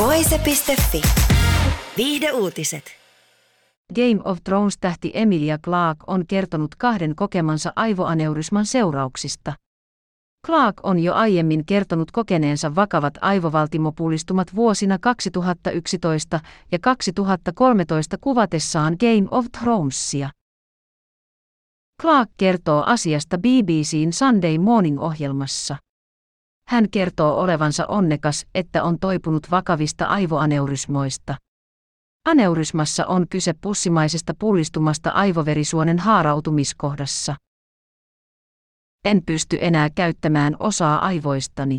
Voise.fi. Viihde uutiset. Game of Thrones-tähti Emilia Clarke on kertonut kahden kokemansa aivoaneurysman seurauksista. Clark on jo aiemmin kertonut kokeneensa vakavat aivovaltimopullistumat vuosina 2011 ja 2013 kuvatessaan Game of Thronesia. Clark kertoo asiasta BBCn Sunday Morning-ohjelmassa. Hän kertoo olevansa onnekas, että on toipunut vakavista aivoaneurysmoista. Aneurysmassa on kyse pussimaisesta pullistumasta aivoverisuonen haarautumiskohdassa. En pysty enää käyttämään osaa aivoistani.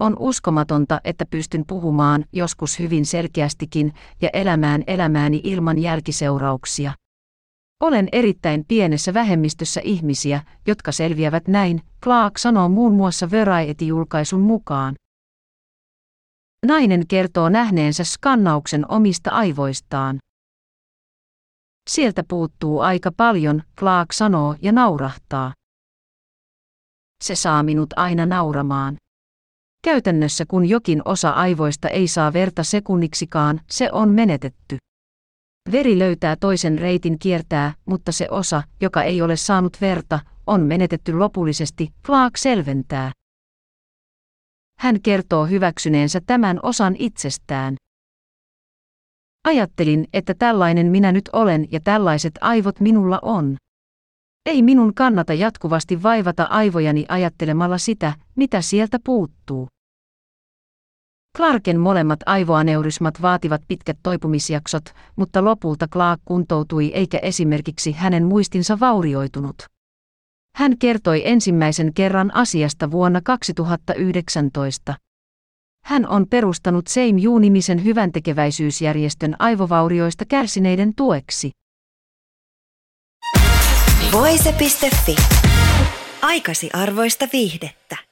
On uskomatonta, että pystyn puhumaan joskus hyvin selkeästikin ja elämään elämääni ilman jälkiseurauksia. Olen erittäin pienessä vähemmistössä ihmisiä, jotka selviävät näin, Clark sanoo muun muassa Variety-julkaisun mukaan. Nainen kertoo nähneensä skannauksen omista aivoistaan. Sieltä puuttuu aika paljon, Clark sanoo ja naurahtaa. Se saa minut aina nauramaan. Käytännössä kun jokin osa aivoista ei saa verta sekunniksikaan, se on menetetty. Veri löytää toisen reitin kiertää, mutta se osa, joka ei ole saanut verta, on menetetty lopullisesti, Clark selventää. Hän kertoo hyväksyneensä tämän osan itsestään. Ajattelin, että tällainen minä nyt olen ja tällaiset aivot minulla on. Ei minun kannata jatkuvasti vaivata aivojani ajattelemalla sitä, mitä sieltä puuttuu. Clarken molemmat aivoaneurysmat vaativat pitkät toipumisjaksot, mutta lopulta Clark kuntoutui eikä esimerkiksi hänen muistinsa vaurioitunut. Hän kertoi ensimmäisen kerran asiasta vuonna 2019. Hän on perustanut Same You-nimisen hyväntekeväisyysjärjestön aivovaurioista kärsineiden tueksi. Voise.fi. Aikasi arvoista viihdettä.